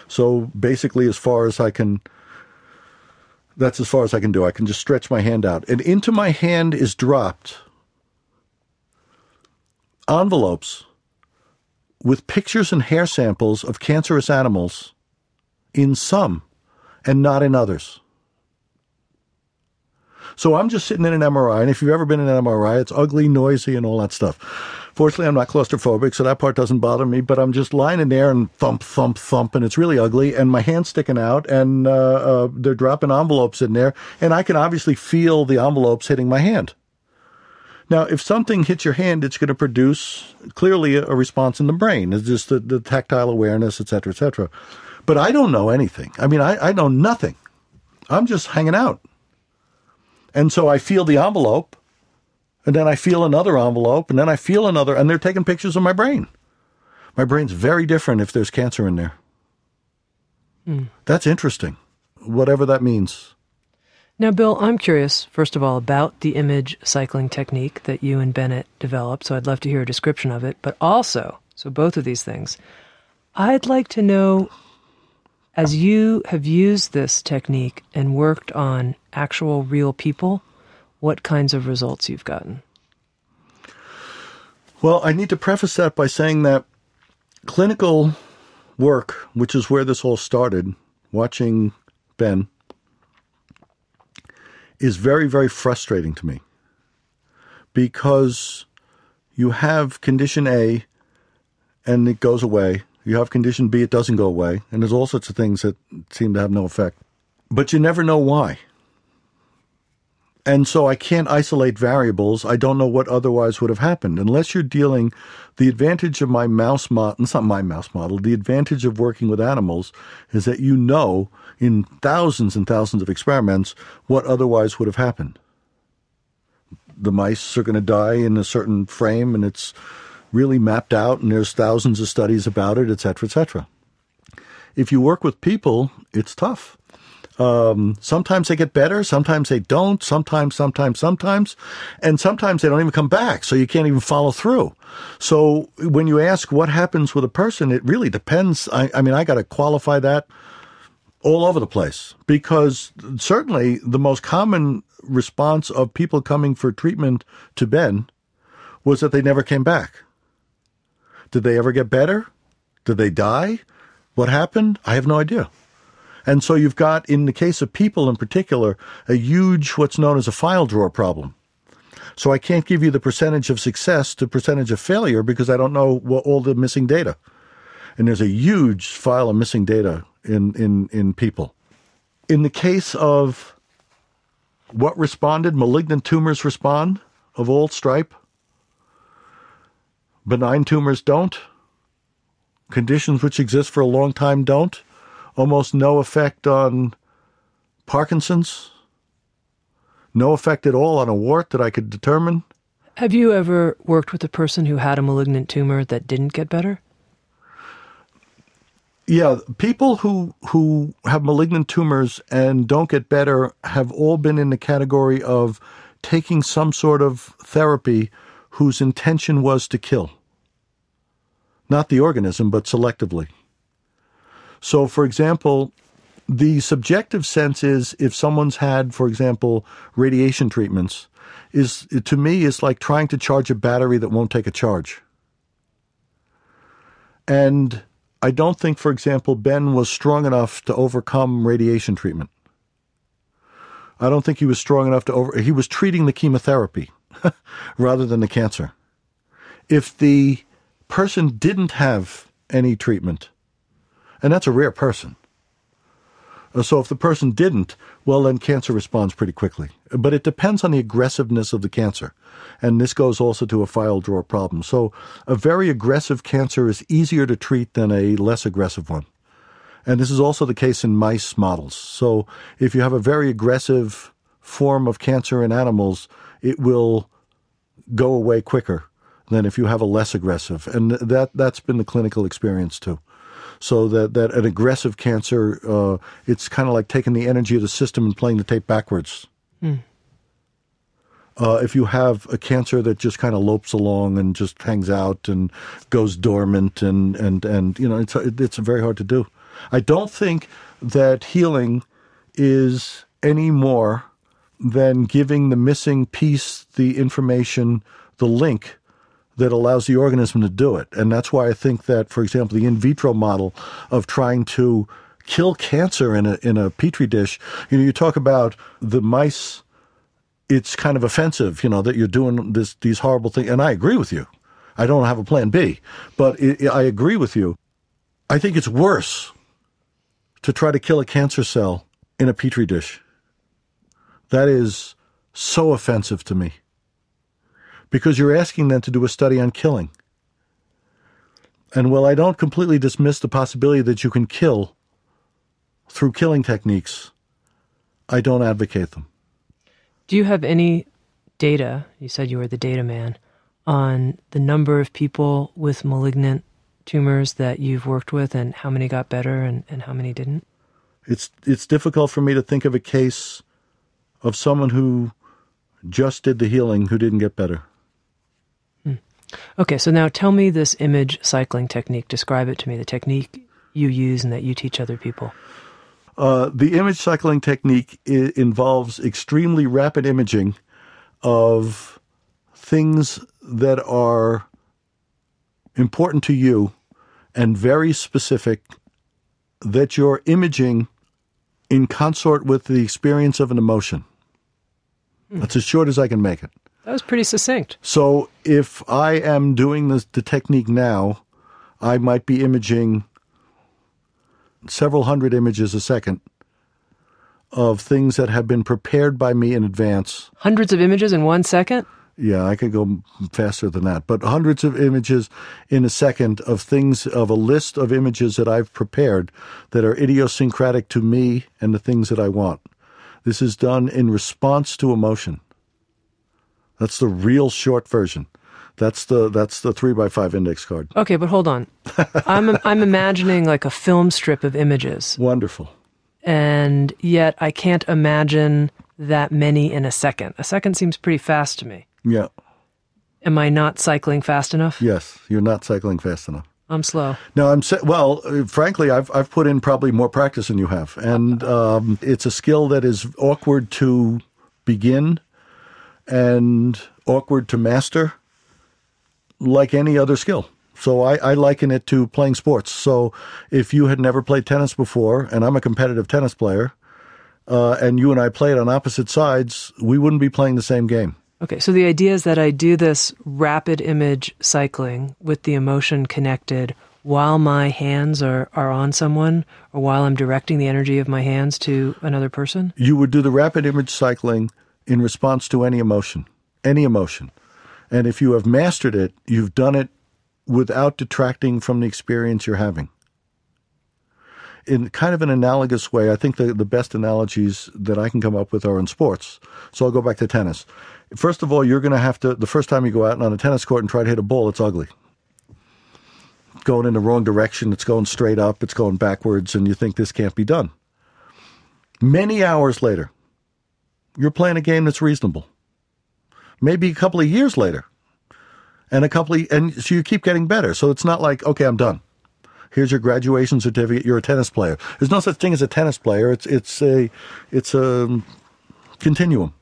So basically, as far as I can, that's as far as I can do. I can just stretch my hand out, and into my hand is dropped envelopes with pictures and hair samples of cancerous animals in some and not in others. So I'm just sitting in an MRI, and if you've ever been in an MRI, it's ugly, noisy, and all that stuff. Fortunately, I'm not claustrophobic, so that part doesn't bother me, but I'm just lying in there and thump, thump, thump, and it's really ugly, and my hand's sticking out, and uh, uh, they're dropping envelopes in there, and I can obviously feel the envelopes hitting my hand. Now, if something hits your hand, it's going to produce clearly a, response in the brain. It's just the, the tactile awareness, et cetera, et cetera. But I don't know anything. I mean, I, I know nothing. I'm just hanging out. And so I feel the envelope, and then I feel another envelope, and then I feel another, and they're taking pictures of my brain. My brain's very different if there's cancer in there. Mm. That's interesting, whatever that means. Now, Bill, I'm curious, first of all, about the image cycling technique that you and Bennett developed, so I'd love to hear a description of it. But also, so both of these things, I'd like to know as you have used this technique and worked on actual real people, what kinds of results you've gotten. Well, I need to preface that by saying that clinical work, which is where this all started, watching Ben, is very, very frustrating to me because you have condition A and it goes away. You have condition B, it doesn't go away. And there's all sorts of things that seem to have no effect. But you never know why. And so I can't isolate variables. I don't know what otherwise would have happened. Unless you're dealing, the advantage of my mouse model, it's not my mouse model, the advantage of working with animals is that you know in thousands and thousands of experiments what otherwise would have happened. The mice are going to die in a certain frame and it's really mapped out and there's thousands of studies about it, et cetera, et cetera. If you work with people, it's tough um, sometimes they get better, sometimes they don't, sometimes, sometimes, sometimes, and sometimes they don't even come back, so you can't even follow through. So when you ask what happens with a person, it really depends. I, I mean, I got to qualify that all over the place because certainly the most common response of people coming for treatment to Ben was that they never came back. Did they ever get better? Did they die? What happened? I have no idea. And so you've got, in the case of people in particular, a huge, what's known as a file drawer problem. So I can't give you the percentage of success to percentage of failure because I don't know what, all the missing data. And there's a huge file of missing data in, in, in people. In the case of what responded, malignant tumors respond of all stripe. Benign tumors don't. Conditions which exist for a long time don't almost no effect on Parkinson's, no effect at all on a wart that I could determine. Have you ever worked with a person who had a malignant tumor that didn't get better? Yeah, people who who have malignant tumors and don't get better have all been in the category of taking some sort of therapy whose intention was to kill. Not the organism, but selectively. So, for example, the subjective sense is if someone's had, for example, radiation treatments, is to me is like trying to charge a battery that won't take a charge. And I don't think, for example, Ben was strong enough to overcome radiation treatment. I don't think he was strong enough to over. He was treating the chemotherapy *laughs* rather than the cancer. If the person didn't have any treatment, and that's a rare person. Uh, so if the person didn't, well, then cancer responds pretty quickly. But it depends on the aggressiveness of the cancer. And this goes also to a file drawer problem. So a very aggressive cancer is easier to treat than a less aggressive one. And this is also the case in mice models. So if you have a very aggressive form of cancer in animals, it will go away quicker than if you have a less aggressive. And that, that's been the clinical experience too. So that, that an aggressive cancer, uh, it's kind of like taking the energy of the system and playing the tape backwards. Mm. Uh, if you have a cancer that just kind of lopes along and just hangs out and goes dormant and, and, and you know, it's, it's very hard to do. I don't think that healing is any more than giving the missing piece the information, the link that allows the organism to do it. And that's why I think that, for example, the in vitro model of trying to kill cancer in a in a petri dish, you know, you talk about the mice. It's kind of offensive, you know, that you're doing this these horrible things. And I agree with you. I don't have a plan B, but it, I agree with you. I think it's worse to try to kill a cancer cell in a petri dish. That is so offensive to me because you're asking them to do a study on killing. And while I don't completely dismiss the possibility that you can kill through killing techniques, I don't advocate them. Do you have any data? You said you were the data man on the number of people with malignant tumors that you've worked with and how many got better and, and how many didn't? It's it's difficult for me to think of a case of someone who just did the healing who didn't get better. Okay, so now tell me this image cycling technique. Describe it to me, the technique you use and that you teach other people. Uh, the image cycling technique I- involves extremely rapid imaging of things that are important to you and very specific that you're imaging in consort with the experience of an emotion. Mm. That's as short as I can make it. That was pretty succinct. So if I am doing this, the technique now, I might be imaging several hundred images a second of things that have been prepared by me in advance. Hundreds of images in one second? Yeah, I could go faster than that, but hundreds of images in a second of things, of a list of images that I've prepared that are idiosyncratic to me and the things that I want. This is done in response to emotion. That's the real short version. That's the that's the three by five index card. Okay, but hold on. *laughs* I'm I'm imagining like a film strip of images, Wonderful. and yet I can't imagine that many in a second. A second seems pretty fast to me. Yeah. Am I not cycling fast enough? Yes, you're not cycling fast enough. I'm slow. No, I'm well. uh, Frankly, I've I've put in probably more practice than you have, and um, it's a skill that is awkward to begin and awkward to master, like any other skill. So I, I liken it to playing sports. So if you had never played tennis before, and I'm a competitive tennis player, uh, and you and I played on opposite sides, we wouldn't be playing the same game. Okay, so the idea is that I do this rapid image cycling with the emotion connected while my hands are, are on someone or while I'm directing the energy of my hands to another person? you would do the rapid image cycling in response to any emotion, any emotion. And if you have mastered it, you've done it without detracting from the experience you're having. In kind of an analogous way, I think the, the best analogies that I can come up with are in sports. So I'll go back to tennis. First of all, you're going to have to, the first time you go out on a tennis court and try to hit a ball, it's ugly. It's going in the wrong direction, it's going straight up, it's going backwards, and you think this can't be done. Many hours later, you're playing a game that's reasonable. Maybe a couple of years later, and a couple of, and so you keep getting better. So it's not like, okay, I'm done. Here's your graduation certificate. You're a tennis player. There's no such thing as a tennis player. It's it's a it's a continuum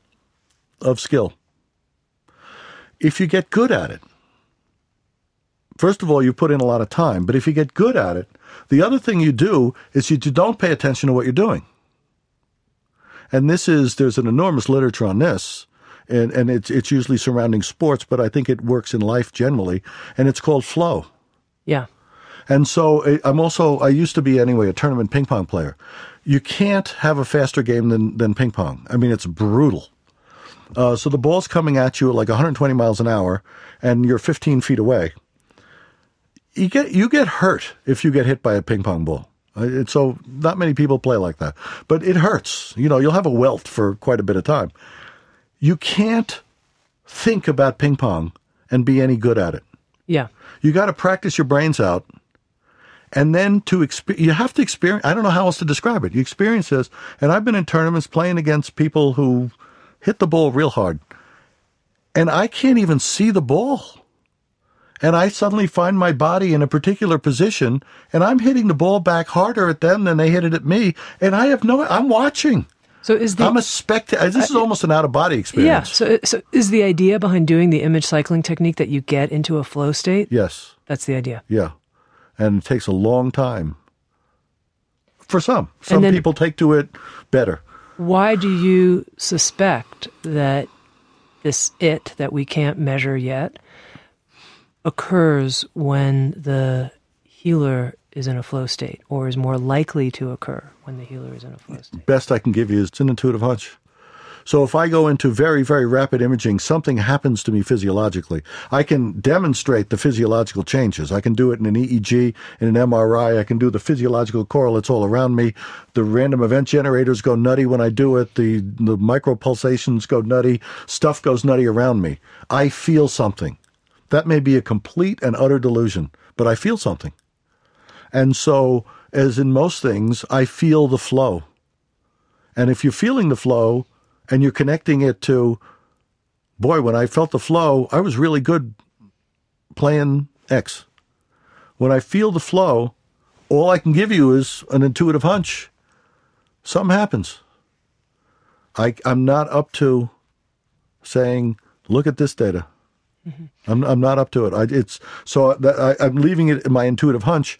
of skill. If you get good at it, first of all, you put in a lot of time. But if you get good at it, the other thing you do is you don't pay attention to what you're doing. And this is there's an enormous literature on this and and it's it's usually surrounding sports but i think it works in life generally and it's called flow. Yeah. and so I- i'm also i used to be anyway a tournament ping pong player. You can't have a faster game than than ping pong. I mean it's brutal uh, so the ball's coming at you at like 120 miles an hour and you're 15 feet away you get you get hurt if you get hit by a ping pong ball. Uh, so not many people play like that, but it hurts. You know, you'll have a welt for quite a bit of time. You can't think about ping pong and be any good at it. Yeah. You got to practice your brains out, and then to exp- you have to experience. I don't know how else to describe it. You experience this, and I've been in tournaments playing against people who hit the ball real hard, and I can't even see the ball and I suddenly find my body in a particular position, and I'm hitting the ball back harder at them than they hit it at me, and I have no. I'm watching. So is the I'm a spectator. Uh, this is uh, almost an out of body experience. yeah? So uh, so is the idea behind doing the image cycling technique that you get into a flow state? Yes. That's the idea. Yeah. And it takes a long time. For some, some then- people take to it better. Why do you suspect that this it that we can't measure yet occurs when the healer is in a flow state or is more likely to occur when the healer is in a flow state? Best I can give you is an intuitive hunch. So if I go into very, very rapid imaging, something happens to me physiologically. I can demonstrate the physiological changes. I can do it in an EEG, in an MRI. I can do the physiological correlates all around me. The random event generators go nutty when I do it. The, the micro pulsations go nutty. Stuff goes nutty around me. I feel something. That may be a complete and utter delusion, but I feel something. And so as in most things, I feel the flow. And if you're feeling the flow and you're connecting it to, boy, when I felt the flow, I was really good playing X. When I feel the flow, all I can give you is an intuitive hunch. Something happens. I, I'm not up to saying, look at this data. Mm-hmm. I'm, I'm not up to it. I, it's so that I, I'm leaving it in my intuitive hunch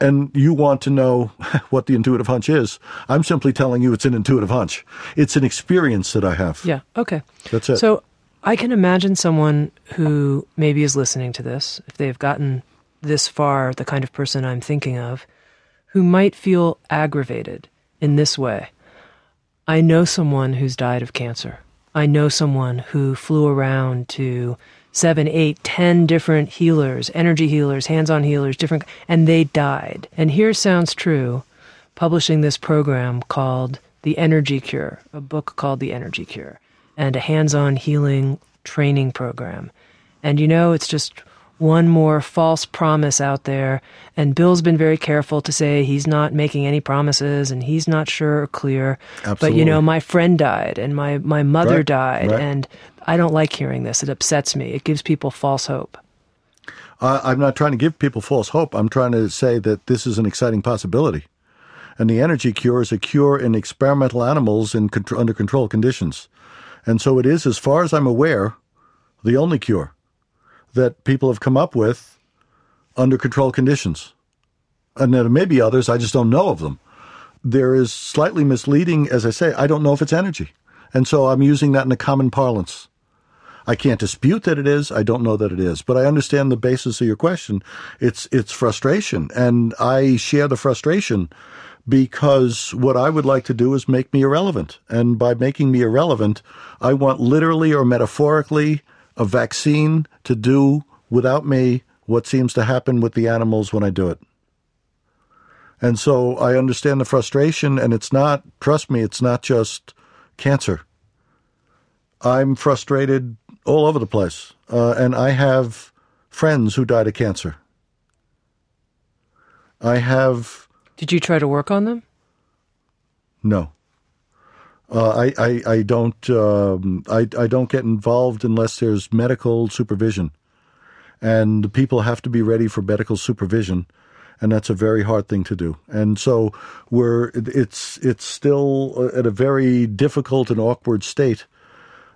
and you want to know *laughs* what the intuitive hunch is, I'm simply telling you it's an intuitive hunch. It's an experience that I have. Yeah. Okay. That's it. So I can imagine someone who maybe is listening to this, if they've gotten this far, the kind of person I'm thinking of, who might feel aggravated in this way. I know someone who's died of cancer. I know someone who flew around to seven, eight, ten different healers, energy healers, hands on healers, different, and they died. And here sounds true, publishing this program called The Energy Cure, a book called The Energy Cure, and a hands on healing training program. And you know, it's just one more false promise out there. And Bill's been very careful to say he's not making any promises and he's not sure or clear. Absolutely. But you know, my friend died and my, my mother right. died right. and I don't like hearing this. It upsets me. It gives people false hope. Uh, I'm not trying to give people false hope. I'm trying to say that this is an exciting possibility. And the energy cure is a cure in experimental animals in under controlled conditions. And so it is, as far as I'm aware, the only cure that people have come up with under controlled conditions. And there may be others, I just don't know of them. There is slightly misleading, as I say, I don't know if it's energy. And so I'm using that in a common parlance. I can't dispute that it is. I don't know that it is, but I understand the basis of your question. It's it's frustration, and I share the frustration because what I would like to do is make me irrelevant, and by making me irrelevant, I want literally or metaphorically a vaccine to do without me what seems to happen with the animals when I do it. And so I understand the frustration, and it's not, trust me, it's not just cancer. I'm frustrated all over the place. Uh, and I have friends who died of cancer. I have. Did you try to work on them? No. Uh, I, I, I don't um, I, I don't get involved unless there's medical supervision, and people have to be ready for medical supervision, and that's a very hard thing to do. And so we're it's it's still at a very difficult and awkward state.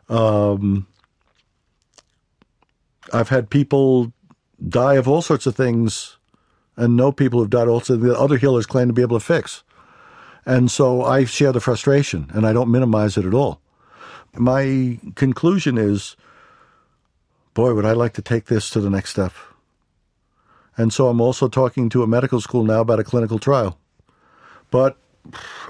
Um, I've had people die of all sorts of things, and know people who've died also the other healers claim to be able to fix. And so I share the frustration, and I don't minimize it at all. My conclusion is, boy, would I like to take this to the next step. And so I'm also talking to a medical school now about a clinical trial. But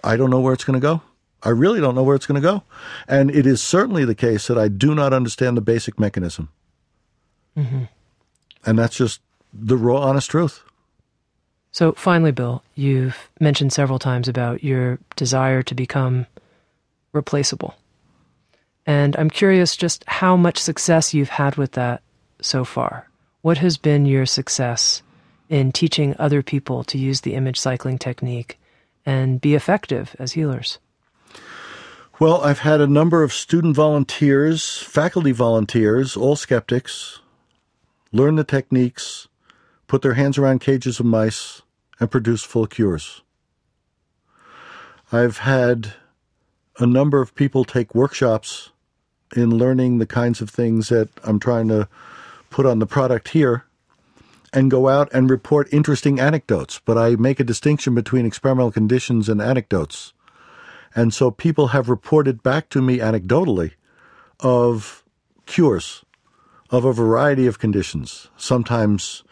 I don't know where it's going to go. I really don't know where it's going to go. And it is certainly the case that I do not understand the basic mechanism. Mm-hmm. And that's just the raw, honest truth. So, finally, Bill, you've mentioned several times about your desire to become replaceable. And I'm curious just how much success you've had with that so far. What has been your success in teaching other people to use the image cycling technique and be effective as healers? Well, I've had a number of student volunteers, faculty volunteers, all skeptics, learn the techniques, put their hands around cages of mice, and produce full cures. I've had a number of people take workshops in learning the kinds of things that I'm trying to put on the product here and go out and report interesting anecdotes. But I make a distinction between experimental conditions and anecdotes. And so people have reported back to me anecdotally of cures of a variety of conditions. Sometimes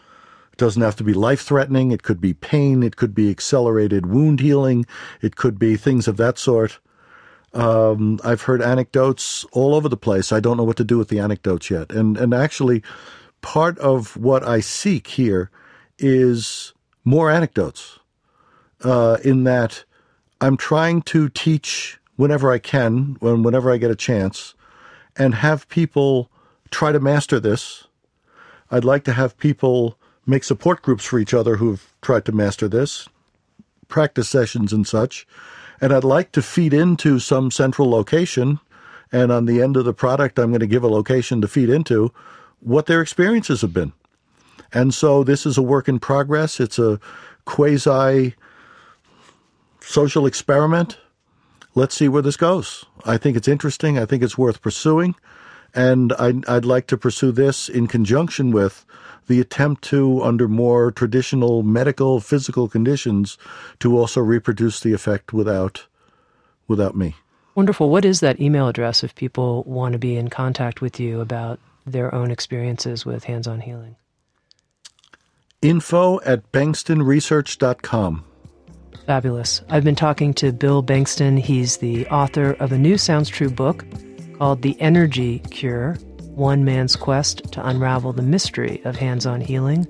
it doesn't have to be life threatening. It could be pain. It could be accelerated wound healing. It could be things of that sort. Um, I've heard anecdotes all over the place. I don't know what to do with the anecdotes yet. And, and actually, part of what I seek here is more anecdotes, uh, in that I'm trying to teach whenever I can, when, whenever I get a chance, and have people try to master this. I'd like to have people make support groups for each other who've tried to master this. practice sessions and such. And I'd like to feed into some central location. And on the end of the product, I'm going to give a location to feed into what their experiences have been. And so this is a work in progress. It's a quasi social experiment. Let's see where this goes. I think it's interesting. I think it's worth pursuing. And I'd, I'd like to pursue this in conjunction with the attempt to, under more traditional medical, physical conditions, to also reproduce the effect without, without me. Wonderful. What is that email address if people want to be in contact with you about their own experiences with hands on healing? Info at bengstonresearch.com. Fabulous. I've been talking to Bill Bengston. He's the author of a new Sounds True book called The Energy Cure One Man's Quest to Unravel the Mystery of Hands on Healing,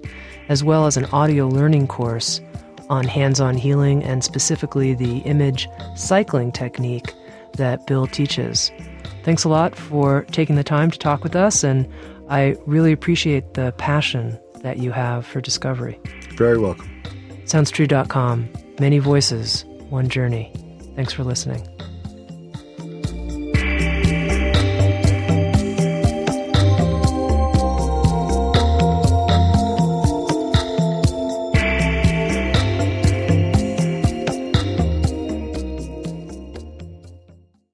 as well as an audio learning course on hands on healing and specifically the image cycling technique that Bill teaches. Thanks a lot for taking the time to talk with us, and I really appreciate the passion that you have for discovery. Very welcome. SoundsTrue.com. Many voices, one journey. Thanks for listening.